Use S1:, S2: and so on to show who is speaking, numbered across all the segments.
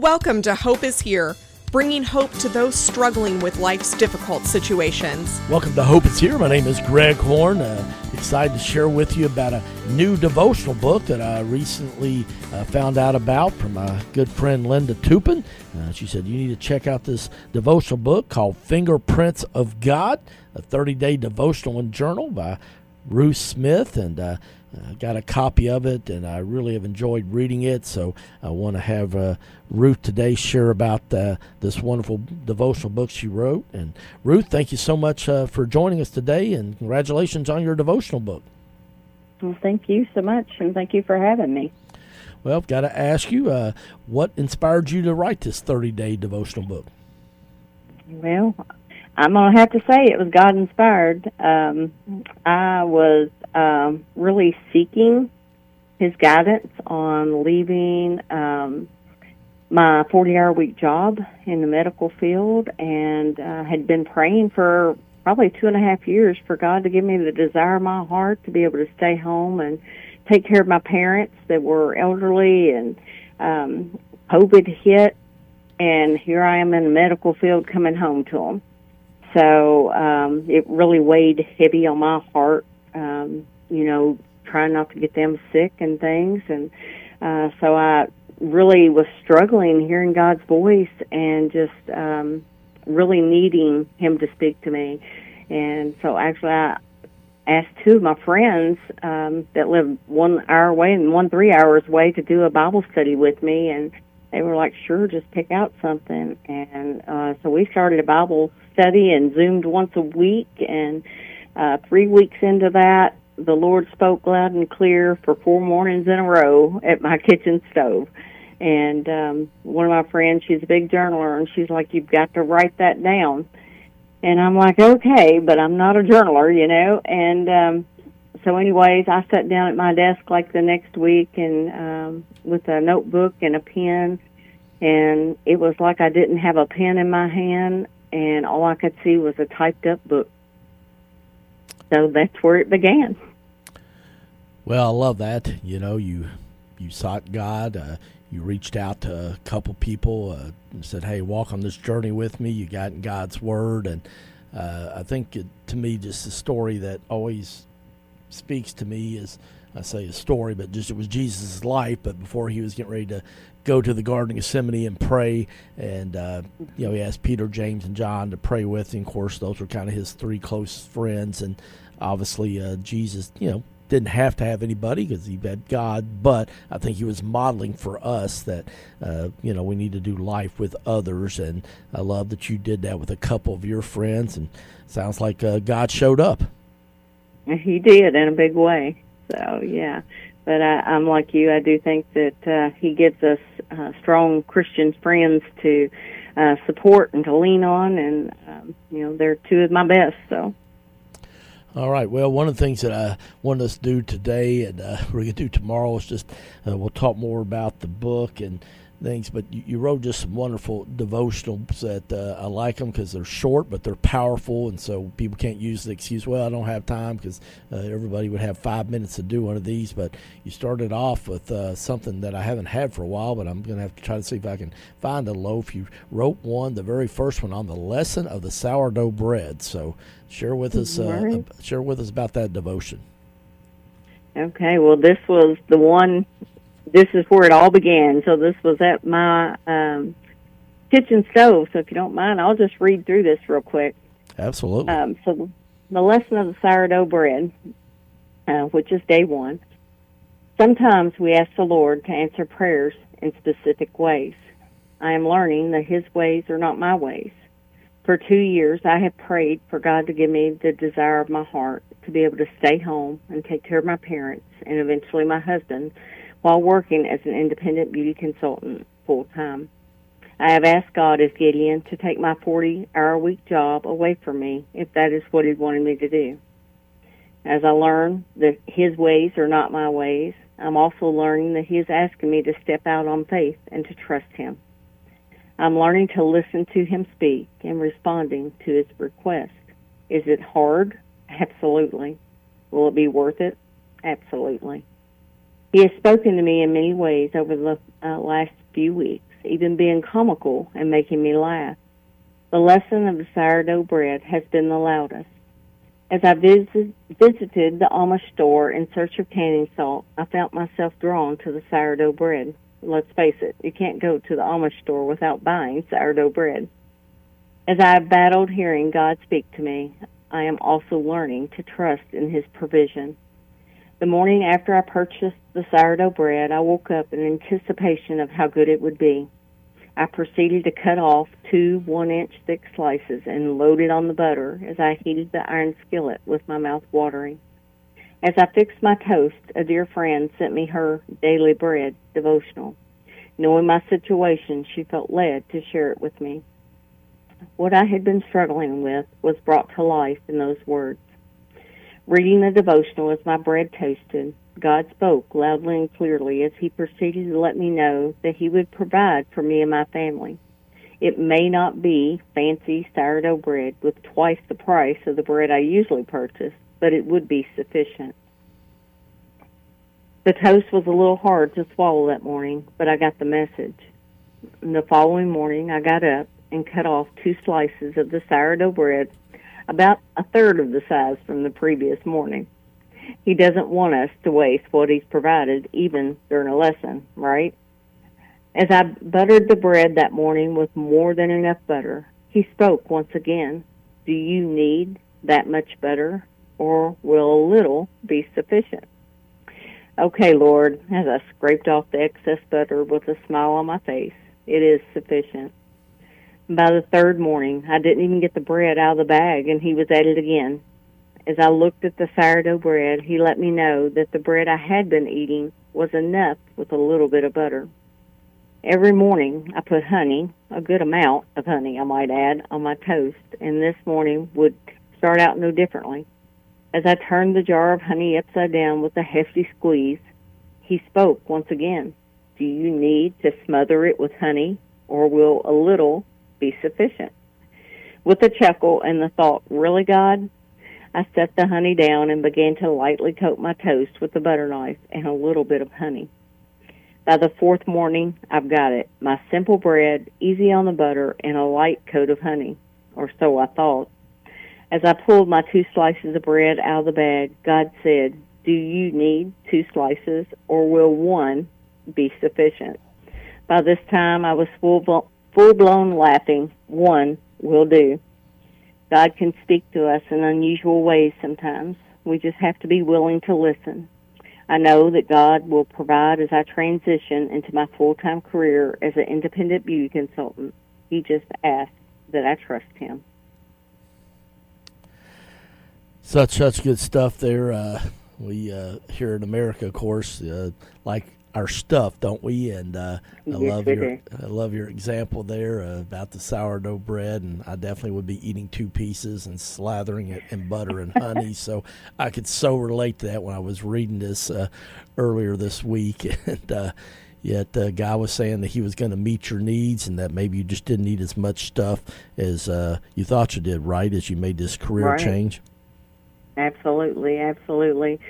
S1: Welcome to Hope is Here, bringing hope to those struggling with life's difficult situations.
S2: Welcome to Hope is Here. My name is Greg Horn. Uh, excited to share with you about a new devotional book that I recently uh, found out about from my good friend Linda Tupin. Uh, she said, You need to check out this devotional book called Fingerprints of God, a 30 day devotional and journal by Ruth Smith. And uh, I got a copy of it, and I really have enjoyed reading it. So I want to have uh, Ruth today share about uh, this wonderful devotional book she wrote. And Ruth, thank you so much uh, for joining us today, and congratulations on your devotional book.
S3: Well, thank you so much, and thank you for having me.
S2: Well, I've got to ask you, uh, what inspired you to write this 30 day devotional book?
S3: Well, I'm going to have to say it was God inspired. Um, I was um, really seeking His guidance on leaving um, my 40 hour week job in the medical field and uh, had been praying for probably two and a half years for God to give me the desire of my heart to be able to stay home and take care of my parents that were elderly and um, COVID hit and here I am in the medical field coming home to them. So um, it really weighed heavy on my heart. Trying not to get them sick and things, and uh, so I really was struggling hearing God's voice and just um, really needing Him to speak to me. And so actually, I asked two of my friends um, that live one hour away and one three hours away to do a Bible study with me, and they were like, "Sure, just pick out something." And uh, so we started a Bible study and zoomed once a week. And uh, three weeks into that, the Lord spoke loud and clear for four mornings in a row at my kitchen stove. And um, one of my friends, she's a big journaler, and she's like, "You've got to write that down." And I'm like, "Okay, but I'm not a journaler, you know." And um, so, anyways, I sat down at my desk like the next week and um, with a notebook and a pen, and it was like I didn't have a pen in my hand and all I could see was a typed up book. So that's where it began.
S2: Well, I love that. You know, you you sought God. Uh, you reached out to a couple people uh, and said, "Hey, walk on this journey with me." You got in God's Word, and uh, I think it, to me, just a story that always speaks to me is I say a story, but just it was Jesus' life. But before he was getting ready to go to the Garden of Gethsemane and pray, and uh, you know he asked Peter, James, and John to pray with him. Of course, those were kind of his three close friends, and obviously uh, Jesus, you know, didn't have to have anybody because he had God, but I think he was modeling for us that uh, you know we need to do life with others, and I love that you did that with a couple of your friends, and sounds like uh, God showed up.
S3: He did in a big way. So yeah, but I, I'm like you. I do think that uh, he gives us uh, strong Christian friends to uh, support and to lean on, and um, you know they're two of my best. So.
S2: All right. Well, one of the things that I want us to do today, and uh, we're going to do tomorrow, is just uh, we'll talk more about the book and things, but you, you wrote just some wonderful devotionals that uh, I like them because they're short, but they're powerful, and so people can't use the excuse, "Well, I don't have time," because uh, everybody would have five minutes to do one of these. But you started off with uh, something that I haven't had for a while, but I'm going to have to try to see if I can find a loaf. You wrote one, the very first one, on the lesson of the sourdough bread. So share with us, uh, share with us about that devotion.
S3: Okay, well, this was the one this is where it all began. So this was at my um, kitchen stove. So if you don't mind, I'll just read through this real quick.
S2: Absolutely.
S3: Um, so the lesson of the sourdough bread, uh, which is day one. Sometimes we ask the Lord to answer prayers in specific ways. I am learning that His ways are not my ways. For two years, I have prayed for God to give me the desire of my heart to be able to stay home and take care of my parents and eventually my husband while working as an independent beauty consultant full time. I have asked God as Gideon to take my 40 hour week job away from me if that is what He wanted me to do. As I learn that His ways are not my ways, I'm also learning that He is asking me to step out on faith and to trust Him. I'm learning to listen to Him speak and responding to His request. Is it hard? Absolutely. Will it be worth it? Absolutely. He has spoken to me in many ways over the uh, last few weeks. even being comical and making me laugh. The lesson of the sourdough bread has been the loudest. As I visit, visited the Amish store in search of canning salt, I felt myself drawn to the sourdough bread. Let's face it, you can't go to the Amish store without buying sourdough bread. As I have battled hearing God speak to me, I am also learning to trust in His provision. The morning after I purchased the sourdough bread, I woke up in anticipation of how good it would be. I proceeded to cut off two one inch thick slices and load it on the butter as I heated the iron skillet with my mouth watering. As I fixed my toast, a dear friend sent me her daily bread devotional. Knowing my situation, she felt led to share it with me. What I had been struggling with was brought to life in those words. Reading the devotional as my bread toasted, God spoke loudly and clearly as He proceeded to let me know that He would provide for me and my family. It may not be fancy sourdough bread with twice the price of the bread I usually purchase, but it would be sufficient. The toast was a little hard to swallow that morning, but I got the message. And the following morning, I got up and cut off two slices of the sourdough bread, about a third of the size from the previous morning. He doesn't want us to waste what he's provided, even during a lesson, right? As I buttered the bread that morning with more than enough butter, he spoke once again. Do you need that much butter, or will a little be sufficient? Okay, Lord, as I scraped off the excess butter with a smile on my face, it is sufficient. By the third morning, I didn't even get the bread out of the bag, and he was at it again. As I looked at the sourdough bread, he let me know that the bread I had been eating was enough with a little bit of butter. Every morning I put honey, a good amount of honey I might add, on my toast, and this morning would start out no differently. As I turned the jar of honey upside down with a hefty squeeze, he spoke once again. Do you need to smother it with honey, or will a little be sufficient? With a chuckle and the thought, really, God? I set the honey down and began to lightly coat my toast with the butter knife and a little bit of honey. By the fourth morning, I've got it. My simple bread, easy on the butter, and a light coat of honey. Or so I thought. As I pulled my two slices of bread out of the bag, God said, Do you need two slices, or will one be sufficient? By this time, I was full, full blown laughing. One will do. God can speak to us in unusual ways sometimes. We just have to be willing to listen. I know that God will provide as I transition into my full time career as an independent beauty consultant. He just asks that I trust Him.
S2: Such such good stuff there. Uh, we uh, here in America, of course, uh, like our stuff, don't we? And uh, I
S3: Yes,
S2: love your
S3: do.
S2: I love your example there uh, about the sourdough bread, and I definitely would be eating two pieces and slathering it in butter and honey. so I could so relate to that when I was reading this uh, earlier this week, and. Uh, Yet the guy was saying that he was going to meet your needs, and that maybe you just didn't need as much stuff as uh, you thought you did. Right as you made this career
S3: Right.
S2: change.
S3: Absolutely, absolutely.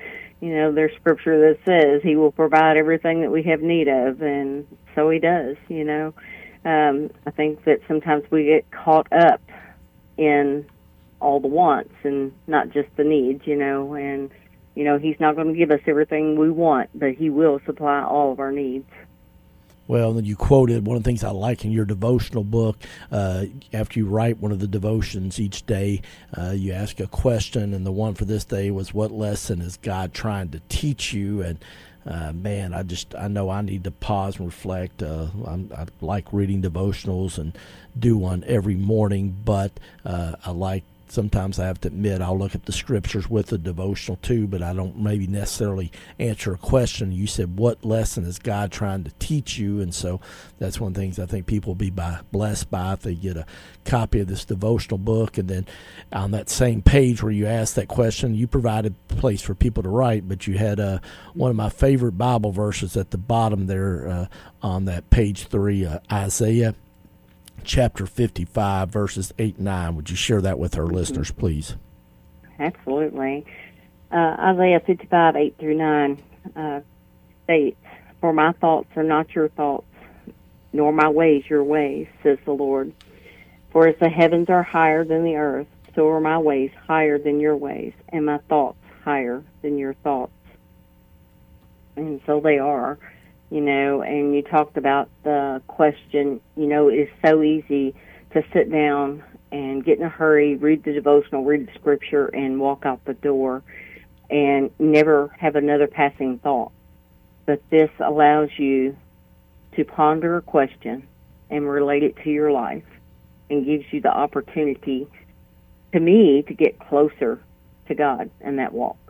S3: You know, there's scripture that says He will provide everything that we have need of, and so He does. You know, um, I think that sometimes we get caught up in all the wants and not just the needs. You know, and you know He's not going to give us everything we want, but He will supply all of our needs.
S2: Well, then you quoted one of the things I like in your devotional book. Uh, after you write one of the devotions each day, uh, you ask a question, and the one for this day was, "What lesson is God trying to teach you?" And uh, man, I just I know I need to pause and reflect. Uh, I like reading devotionals and do one every morning, but uh, I like sometimes I have to admit I'll look at the scriptures with the devotional too, but I don't maybe necessarily answer a question. You said, "What lesson is God trying to teach you?" And so that's one of the things I think people will be by, blessed by if they get a copy of this devotional book, and then on that same page where you asked that question, you provided a place for people to write, but you had uh, one of my favorite Bible verses at the bottom there uh, on that page three, uh, Isaiah chapter 55, verses 8 and 9. Would you share that with our listeners, please?
S3: Absolutely. Uh, Isaiah 55, 8 through 9 uh, states, For my thoughts are not your thoughts, nor my ways your ways, says the Lord. For as the heavens are higher than the earth, so are my ways higher than your ways, and my thoughts higher than your thoughts. And so they are, you know, and you talked about the question, you know, it's so easy to sit down and get in a hurry, read the devotional, read the scripture, and walk out the door and never have another passing thought. But this allows you to ponder a question and relate it to your life and gives you the opportunity, to me, to get closer to God in that walk.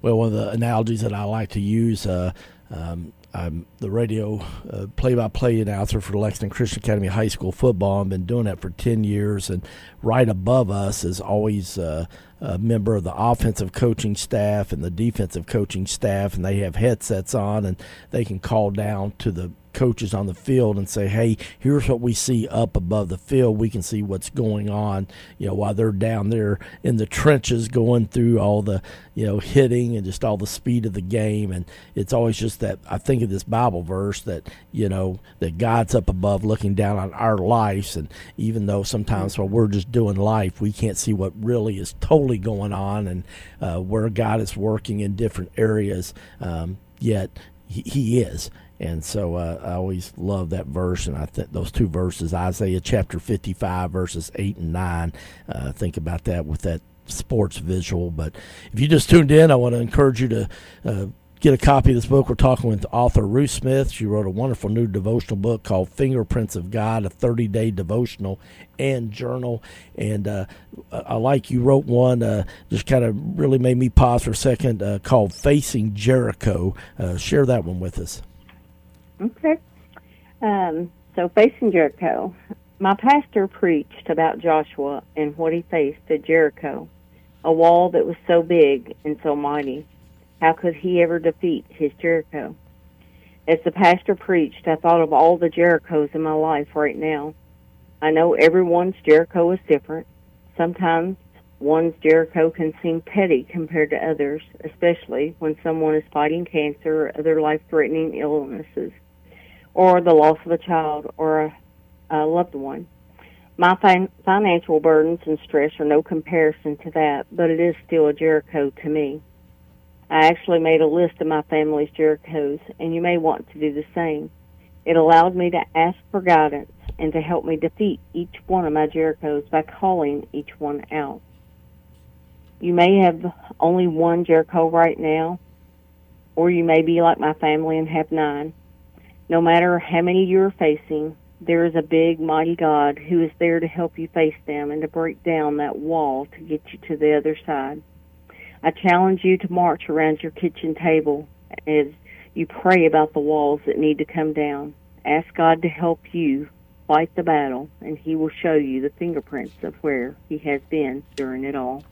S2: Well, one of the analogies that I like to use, uh, um, I'm the radio uh, play-by-play announcer for Lexington Christian Academy High School football. I've been doing that for ten years, and right above us is always uh, a member of the offensive coaching staff and the defensive coaching staff, and they have headsets on, and they can call down to the coaches on the field and say, "Hey, here's what we see up above the field. We can see what's going on." You know, while they're down there in the trenches, going through all the you know hitting and just all the speed of the game. And it's always just that I think of this Bible verse that you know that God's up above, looking down on our lives, and even though sometimes while we're just doing life, we can't see what really is totally going on and uh, where God is working in different areas. Um, yet he, he is and so uh, I always love that verse, and I think those two verses, Isaiah chapter 55, verses 8 and 9. Uh, think about that with that sports visual. But if you just tuned in, I want to encourage you to uh, get a copy of this book. We're talking with author Ruth Smith. She wrote a wonderful new devotional book called Fingerprints of God, a 30 day devotional and journal. And uh, I like you wrote one, uh, just kind of really made me pause for a second, uh, called Facing Jericho. Uh, share that one with us.
S3: Okay. Um, so, facing Jericho, my pastor preached about Joshua and what he faced at Jericho, a wall that was so big and so mighty. How could he ever defeat his Jericho? As the pastor preached, I thought of all the Jerichos in my life right now. I know everyone's Jericho is different. Sometimes one's Jericho can seem petty compared to others, especially when someone is fighting cancer or other life threatening illnesses or the loss of a child or a, a loved one. My fin- financial burdens and stress are no comparison to that, but it is still a Jericho to me. I actually made a list of my family's Jerichos, and you may want to do the same. It allowed me to ask for guidance and to help me defeat each one of my Jerichos by calling each one out. You may have only one Jericho right now, or you may be like my family and have nine. No matter how many you're facing, there is a big, mighty God who is there to help you face them and to break down that wall to get you to the other side. I challenge you to march around your kitchen table as you pray about the walls that need to come down. Ask God to help you fight the battle, and He will show you the fingerprints of where He has been during it all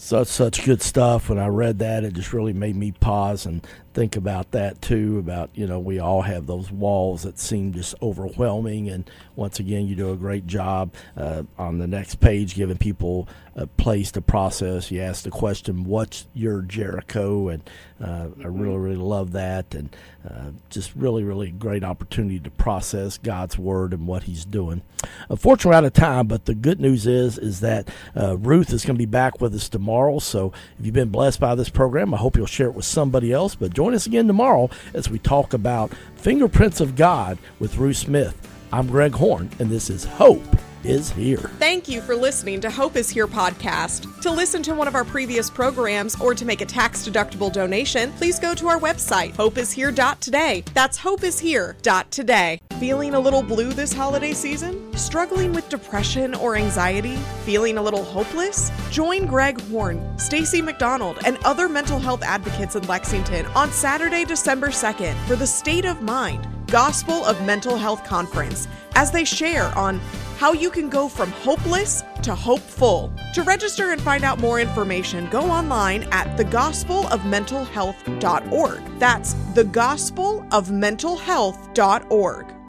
S2: such such good stuff. When I read that, it just really made me pause and think about that too. About you know, we all have those walls that seem just overwhelming. And once again, you do a great job uh, on the next page, giving people a place to process. You ask the question, "What's your Jericho?" And uh, I really really love that, and uh, just really really great opportunity to process God's word and what He's doing. Unfortunately, we're out of time, but the good news is is that uh, Ruth is going to be back with us tomorrow. So if you've been blessed by this program, I hope you'll share it with somebody else. But join us again tomorrow as we talk about fingerprints of God with Ruth Smith. I'm Greg Horn, and this is Hope is here.
S1: Thank you for listening to Hope is Here podcast. To listen to one of our previous programs or to make a tax deductible donation, please go to our website, hopeishere.today. That's hopeishere.today. Feeling a little blue this holiday season? Struggling with depression or anxiety? Feeling a little hopeless? Join Greg Horn, Stacy McDonald, and other mental health advocates in Lexington on Saturday, December 2nd for the State of Mind Gospel of Mental Health Conference as they share on how you can go from hopeless to hopeful. To register and find out more information, go online at thegospelofmentalhealth.org. That's thegospelofmentalhealth.org.